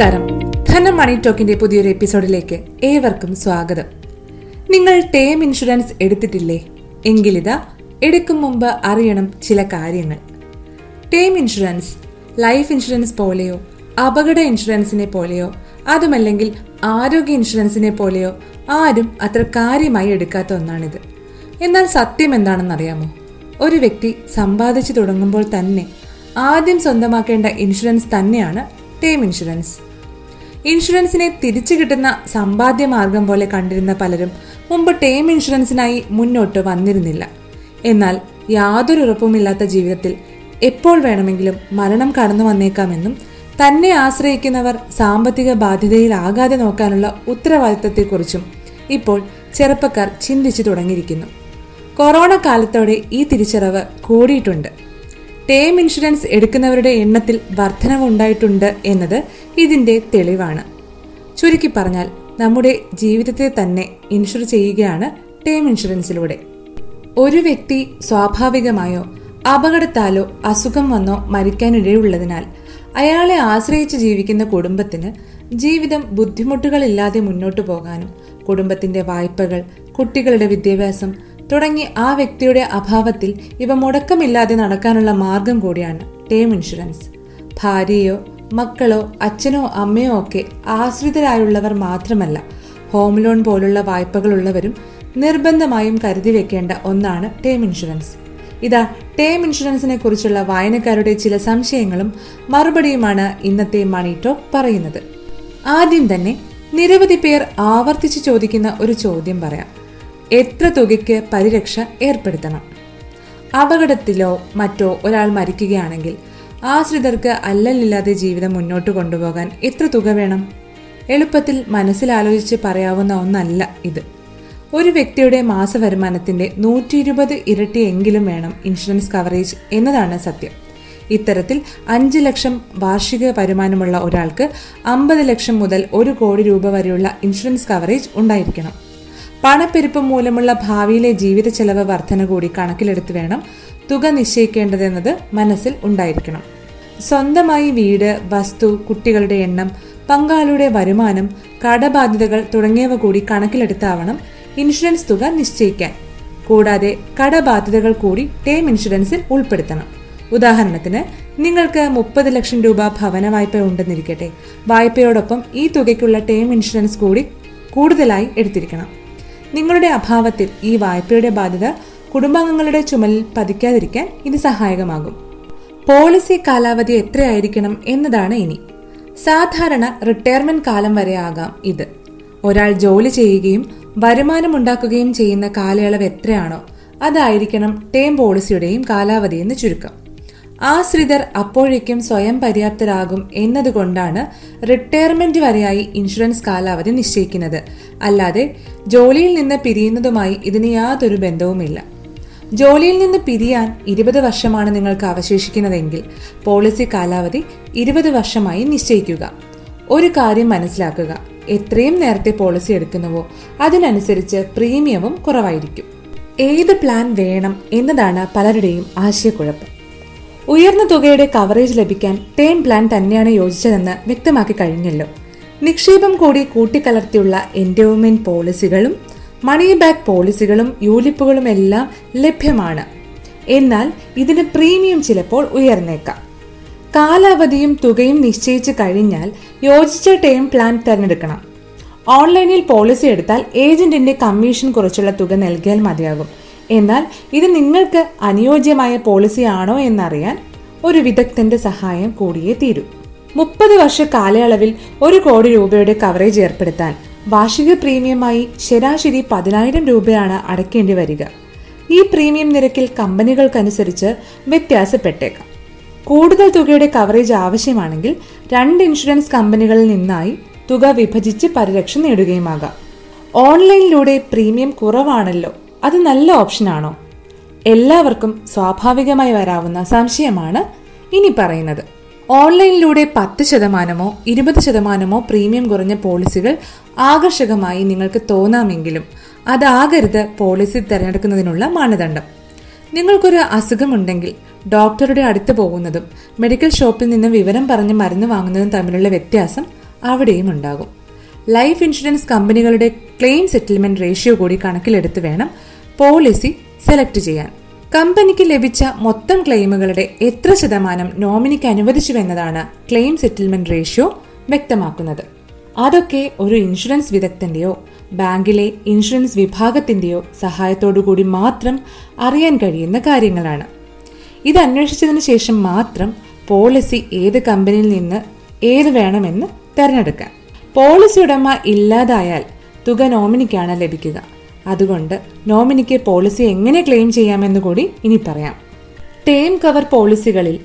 നമസ്കാരം. ധനം മണി ടോക്കിന്റെ പുതിയൊരു എപ്പിസോഡിലേക്ക് ഏവർക്കും സ്വാഗതം. നിങ്ങൾ ടേം ഇൻഷുറൻസ് എടുത്തിട്ടില്ലേ? എങ്കിലിതാ എടുക്കും മുമ്പ് അറിയണം ചില കാര്യങ്ങൾ. ടേം ഇൻഷുറൻസ് ലൈഫ് ഇൻഷുറൻസ് പോലെയോ അപകട ഇൻഷുറൻസിനെ പോലെയോ അതുമല്ലെങ്കിൽ ആരോഗ്യ ഇൻഷുറൻസിനെ പോലെയോ ആരും അത്ര കാര്യമായി എടുക്കാത്ത ഒന്നാണിത്. എന്നാൽ സത്യം എന്താണെന്നറിയാമോ? ഒരു വ്യക്തി സമ്പാദിച്ചു തുടങ്ങുമ്പോൾ തന്നെ ആദ്യം സ്വന്തമാക്കേണ്ട ഇൻഷുറൻസ് തന്നെയാണ് ടേം ഇൻഷുറൻസ്. ഇൻഷുറൻസിനെ തിരിച്ചു കിട്ടുന്ന സമ്പാദ്യ മാർഗം പോലെ കണ്ടിരുന്ന പലരും മുമ്പ് ടേം ഇൻഷുറൻസിനായി മുന്നോട്ട് വന്നിരുന്നില്ല. എന്നാൽ യാതൊരു ഉറപ്പുമില്ലാത്ത ജീവിതത്തിൽ എപ്പോൾ വേണമെങ്കിലും മരണം കടന്നു വന്നേക്കാമെന്നും തന്നെ ആശ്രയിക്കുന്നവർ സാമ്പത്തിക ബാധ്യതയിലാകാതെ നോക്കാനുള്ള ഉത്തരവാദിത്തത്തെക്കുറിച്ചും ഇപ്പോൾ ചെറുപ്പക്കാർ ചിന്തിച്ചു തുടങ്ങിയിരിക്കുന്നു. കൊറോണ കാലത്തോടെ ഈ തിരിച്ചറിവ് കൂടിയിട്ടുണ്ട്. ടേം ഇൻഷുറൻസ് എടുക്കുന്നവരുടെ എണ്ണത്തിൽ വർധനവുണ്ടായിട്ടുണ്ട് എന്നത് ഇതിന്റെ തെളിവാണ്. ചുരുക്കി പറഞ്ഞാൽ നമ്മുടെ ജീവിതത്തെ തന്നെ ഇൻഷുർ ചെയ്യുകയാണ് ടേം ഇൻഷുറൻസിലൂടെ. ഒരു വ്യക്തി സ്വാഭാവികമായോ അപകടത്താലോ അസുഖം വന്നോ മരിക്കാനിടയുള്ളതിനാൽ അയാളെ ആശ്രയിച്ച് ജീവിക്കുന്ന കുടുംബത്തിന് ജീവിതം ബുദ്ധിമുട്ടുകളില്ലാതെ മുന്നോട്ടു പോകാനും കുടുംബത്തിന്റെ വായ്പകൾ കുട്ടികളുടെ വിദ്യാഭ്യാസം തുടങ്ങി ആ വ്യക്തിയുടെ അഭാവത്തിൽ ഇവ മുടക്കമില്ലാതെ നടക്കാനുള്ള മാർഗം കൂടിയാണ് ടേം ഇൻഷുറൻസ്. ഭാര്യയോ മക്കളോ അച്ഛനോ അമ്മയോ ഒക്കെ ആശ്രിതരായുള്ളവർ മാത്രമല്ല ഹോം ലോൺ പോലുള്ള വായ്പകളുള്ളവരും നിർബന്ധമായും കരുതി വെക്കേണ്ട ഒന്നാണ് ടേം ഇൻഷുറൻസ്. ഇതാ ടേം ഇൻഷുറൻസിനെ കുറിച്ചുള്ള വായനക്കാരുടെ ചില സംശയങ്ങളും മറുപടിയുമാണ് ഇന്നത്തെ മണി ടോക്ക് പറയുന്നത്. ആദ്യം തന്നെ നിരവധി പേർ ആവർത്തിച്ച് ചോദിക്കുന്ന ഒരു ചോദ്യം പറയാം. എത്ര തുകയ്ക്ക് പരിരക്ഷ ഏർപ്പെടുത്തണം? അപകടത്തിലോ മറ്റോ ഒരാൾ മരിക്കുകയാണെങ്കിൽ ആശ്രിതർക്ക് അല്ലലില്ലാതെ ജീവിതം മുന്നോട്ട് കൊണ്ടുപോകാൻ എത്ര തുക വേണം? എളുപ്പത്തിൽ മനസ്സിലാലോചിച്ച് പറയാവുന്ന ഒന്നല്ല ഇത്. ഒരു വ്യക്തിയുടെ മാസവരുമാനത്തിന്റെ നൂറ്റി ഇരുപത് ഇരട്ടിയെങ്കിലും വേണം ഇൻഷുറൻസ് കവറേജ് എന്നതാണ് സത്യം. ഇത്തരത്തിൽ അഞ്ച് ലക്ഷം വാർഷിക വരുമാനമുള്ള ഒരാൾക്ക് അമ്പത് ലക്ഷം മുതൽ ഒരു കോടി രൂപ വരെയുള്ള ഇൻഷുറൻസ് കവറേജ് ഉണ്ടായിരിക്കണം. പണപ്പെരുപ്പം മൂലമുള്ള ഭാവിയിലെ ജീവിത ചെലവ് വർധന കൂടി കണക്കിലെടുത്ത് വേണം തുക നിശ്ചയിക്കേണ്ടതെന്നത് മനസ്സിൽ ഉണ്ടായിരിക്കണം. സ്വന്തമായി വീട് വസ്തു കുട്ടികളുടെ എണ്ണം പങ്കാളിയുടെ വരുമാനം കടബാധ്യതകൾ തുടങ്ങിയവ കൂടി കണക്കിലെടുത്താവണം ഇൻഷുറൻസ് തുക നിശ്ചയിക്കാൻ. കൂടാതെ കടബാധ്യതകൾ കൂടി ടേം ഇൻഷുറൻസിൽ ഉൾപ്പെടുത്തണം. ഉദാഹരണത്തിന് നിങ്ങൾക്ക് മുപ്പത് ലക്ഷം രൂപ ഭവന വായ്പ ഉണ്ടെന്നിരിക്കട്ടെ. വായ്പയോടൊപ്പം ഈ തുകയ്ക്കുള്ള ടേം ഇൻഷുറൻസ് കൂടി കൂടുതലായി എടുത്തിരിക്കണം. നിങ്ങളുടെ അഭാവത്തിൽ ഈ വായ്പയുടെ ബാധ്യത കുടുംബാംഗങ്ങളുടെ ചുമലിൽ പതിക്കാതിരിക്കാൻ ഇത് സഹായകമാകും. പോളിസി കാലാവധി എത്രയായിരിക്കണം എന്നതാണ് ഇനി. സാധാരണ റിട്ടയർമെന്റ് കാലം വരെ ആകാം ഇത്. ഒരാൾ ജോലി ചെയ്യുകയും വരുമാനമുണ്ടാക്കുകയും ചെയ്യുന്ന കാലയളവ് എത്രയാണോ അതായിരിക്കണം ടേം പോളിസിയുടെയും കാലാവധി എന്ന് ചുരുക്കം. ആശ്രിതർ അപ്പോഴേക്കും സ്വയം പര്യാപ്തരാകും എന്നതുകൊണ്ടാണ് റിട്ടയർമെന്റ് വരെയായി ഇൻഷുറൻസ് കാലാവധി നിശ്ചയിക്കുന്നത്. അല്ലാതെ ജോലിയിൽ നിന്ന് പിരിയുന്നതുമായി ഇതിന് യാതൊരു ബന്ധവുമില്ല. ജോലിയിൽ നിന്ന് പിരിയാൻ ഇരുപത് വർഷമാണ് നിങ്ങൾക്ക് അവശേഷിക്കുന്നതെങ്കിൽ പോളിസി കാലാവധി ഇരുപത് വർഷമായി നിശ്ചയിക്കുക. ഒരു കാര്യം മനസ്സിലാക്കുക. എത്രയും നേരത്തെ പോളിസി എടുക്കുന്നുവോ അതിനനുസരിച്ച് പ്രീമിയവും കുറവായിരിക്കും. ഏത് പ്ലാൻ വേണം എന്നതാണ് പലരുടെയും ആശയക്കുഴപ്പം. ഉയർന്ന തുകയുടെ കവറേജ് ലഭിക്കാൻ ടേം പ്ലാൻ തന്നെയാണ് യോജിച്ചതെന്ന് വ്യക്തമാക്കി കഴിഞ്ഞല്ലോ. നിക്ഷേപം കൂടി കൂട്ടിക്കലർത്തിയുള്ള എൻഡോവ്മെന്റ് പോളിസികളും മണി ബാക്ക് പോളിസികളും യൂലിപ്പുകളും എല്ലാം ലഭ്യമാണ്. എന്നാൽ ഇതിന് പ്രീമിയം ചിലപ്പോൾ ഉയർന്നേക്കാം. കാലാവധിയും തുകയും നിശ്ചയിച്ചു കഴിഞ്ഞാൽ യോജിച്ച ടേം പ്ലാൻ തിരഞ്ഞെടുക്കണം. ഓൺലൈനിൽ പോളിസി എടുത്താൽ ഏജന്റിന്റെ കമ്മീഷൻ കുറച്ചുള്ള തുക നൽകിയാൽ മതിയാകും. എന്നാൽ ഇത് നിങ്ങൾക്ക് അനുയോജ്യമായ പോളിസി ആണോ എന്നറിയാൻ ഒരു വിദഗ്ധന്റെ സഹായം കൂടിയേ തീരൂ. മുപ്പത് വർഷ കാലയളവിൽ ഒരു കോടി രൂപയുടെ കവറേജ് ഏർപ്പെടുത്താൻ വാർഷിക പ്രീമിയമായി ശരാശരി പതിനായിരം രൂപയാണ് അടയ്ക്കേണ്ടി വരിക. ഈ പ്രീമിയം നിരക്കിൽ കമ്പനികൾക്കനുസരിച്ച് വ്യത്യാസപ്പെട്ടേക്കാം. കൂടുതൽ തുകയുടെ കവറേജ് ആവശ്യമാണെങ്കിൽ രണ്ട് ഇൻഷുറൻസ് കമ്പനികളിൽ നിന്നായി തുക വിഭജിച്ച് പരിരക്ഷ നേടുകയുമാകാം. ഓൺലൈനിലൂടെ പ്രീമിയം കുറവാണല്ലോ. അത് നല്ല ഓപ്ഷനാണോ എല്ലാവർക്കും സ്വാഭാവികമായി വരാവുന്ന സംശയമാണ് ഇനി പറയുന്നത്. ഓൺലൈനിലൂടെ പത്ത് ശതമാനമോ ഇരുപത് ശതമാനമോ പ്രീമിയം കുറഞ്ഞ പോളിസികൾ ആകർഷകമായി നിങ്ങൾക്ക് തോന്നാമെങ്കിലും അതാകരുത് പോളിസി തിരഞ്ഞെടുക്കുന്നതിനുള്ള മാനദണ്ഡം. നിങ്ങൾക്കൊരു അസുഖമുണ്ടെങ്കിൽ ഡോക്ടറുടെ അടുത്ത് പോകുന്നതും മെഡിക്കൽ ഷോപ്പിൽ നിന്ന് വിവരം പറഞ്ഞ് മരുന്ന് വാങ്ങുന്നതും തമ്മിലുള്ള വ്യത്യാസം അവിടെയും ഉണ്ടാകും. ലൈഫ് ഇൻഷുറൻസ് കമ്പനികളുടെ ക്ലെയിം സെറ്റിൽമെന്റ് റേഷ്യോ കൂടി കണക്കിലെടുത്ത് വേണം പോളിസി സെലക്ട് ചെയ്യാൻ. കമ്പനിക്ക് ലഭിച്ച മൊത്തം ക്ലെയിമുകളുടെ എത്ര ശതമാനം നോമിനിക്ക് അനുവദിച്ചുവെന്നതാണ് ക്ലെയിം സെറ്റിൽമെന്റ് റേഷ്യോ വ്യക്തമാക്കുന്നത്. അതൊക്കെ ഒരു ഇൻഷുറൻസ് വിദഗ്ധന്റെയോ ബാങ്കിലെ ഇൻഷുറൻസ് വിഭാഗത്തിന്റെയോ സഹായത്തോടുകൂടി മാത്രം അറിയാൻ കഴിയുന്ന കാര്യങ്ങളാണ്. ഇത് അന്വേഷിച്ചതിന് ശേഷം മാത്രം പോളിസി ഏത് കമ്പനിയിൽ നിന്ന് ഏത് വേണമെന്ന് തിരഞ്ഞെടുക്കാൻ. പോളിസി ഉടമ ഇല്ലാതായാൽ തുക നോമിനിക്കാണ് ലഭിക്കുക. അതുകൊണ്ട് നോമിനിക്ക് പോളിസി എങ്ങനെ ക്ലെയിം ചെയ്യാമെന്ന് കൂടി ഇനി പറയാം. ടേം കവർ പോളിസികളിൽ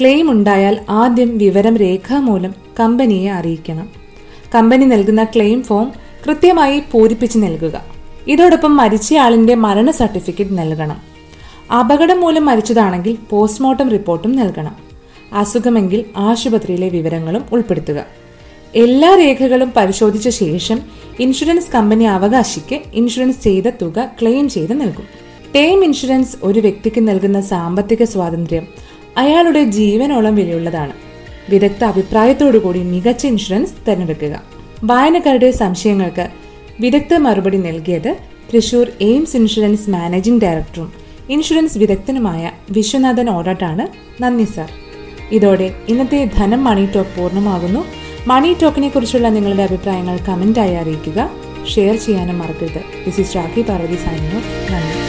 ക്ലെയിം ഉണ്ടായാൽ ആദ്യം വിവരം രേഖാമൂലം കമ്പനിയെ അറിയിക്കണം. കമ്പനി നൽകുന്ന ക്ലെയിം ഫോം കൃത്യമായി പൂരിപ്പിച്ച് നൽകുക. ഇതോടൊപ്പം മരിച്ചയാളിന്റെ മരണ സർട്ടിഫിക്കറ്റ് നൽകണം. അപകടം മൂലം മരിച്ചതാണെങ്കിൽ പോസ്റ്റ്മോർട്ടം റിപ്പോർട്ടും നൽകണം. അസുഖമെങ്കിൽ ആശുപത്രിയിലെ വിവരങ്ങളും ഉൾപ്പെടുത്തുക. എല്ലാ രേഖകളും പരിശോധിച്ച ശേഷം ഇൻഷുറൻസ് കമ്പനി അവകാശിക്ക് ഇൻഷുറൻസ് ചെയ്ത തുക ക്ലെയിം ചെയ്ത് നൽകും. ടേം ഇൻഷുറൻസ് ഒരു വ്യക്തിക്ക് നൽകുന്ന സാമ്പത്തിക സ്വാതന്ത്ര്യം അയാളുടെ ജീവനോളം വിലയുള്ളതാണ്. വിദഗ്ധ അഭിപ്രായത്തോടുകൂടി മികച്ച ഇൻഷുറൻസ് തിരഞ്ഞെടുക്കുക. വായനക്കാരുടെ സംശയങ്ങൾക്ക് വിദഗ്ധ മറുപടി നൽകിയത് തൃശൂർ എയിംസ് ഇൻഷുറൻസ് മാനേജിംഗ് ഡയറക്ടറും ഇൻഷുറൻസ് വിദഗ്ധനുമായ വിശ്വനാഥൻ ഓടാട്ടാണ്. നന്ദി സാർ. ഇതോടെ ഇന്നത്തെ ധനം മണി ടോക്ക് പൂർണമാകുന്നു. മണി ടോക്കിനെ കുറിച്ചുള്ള നിങ്ങളുടെ അഭിപ്രായങ്ങൾ കമന്റായി അറിയിക്കുക. ഷെയർ ചെയ്യാനും മറക്കരുത്. ദിസ് ഇസ് രാഖി പാർവതി സൈനോ നന്ദി.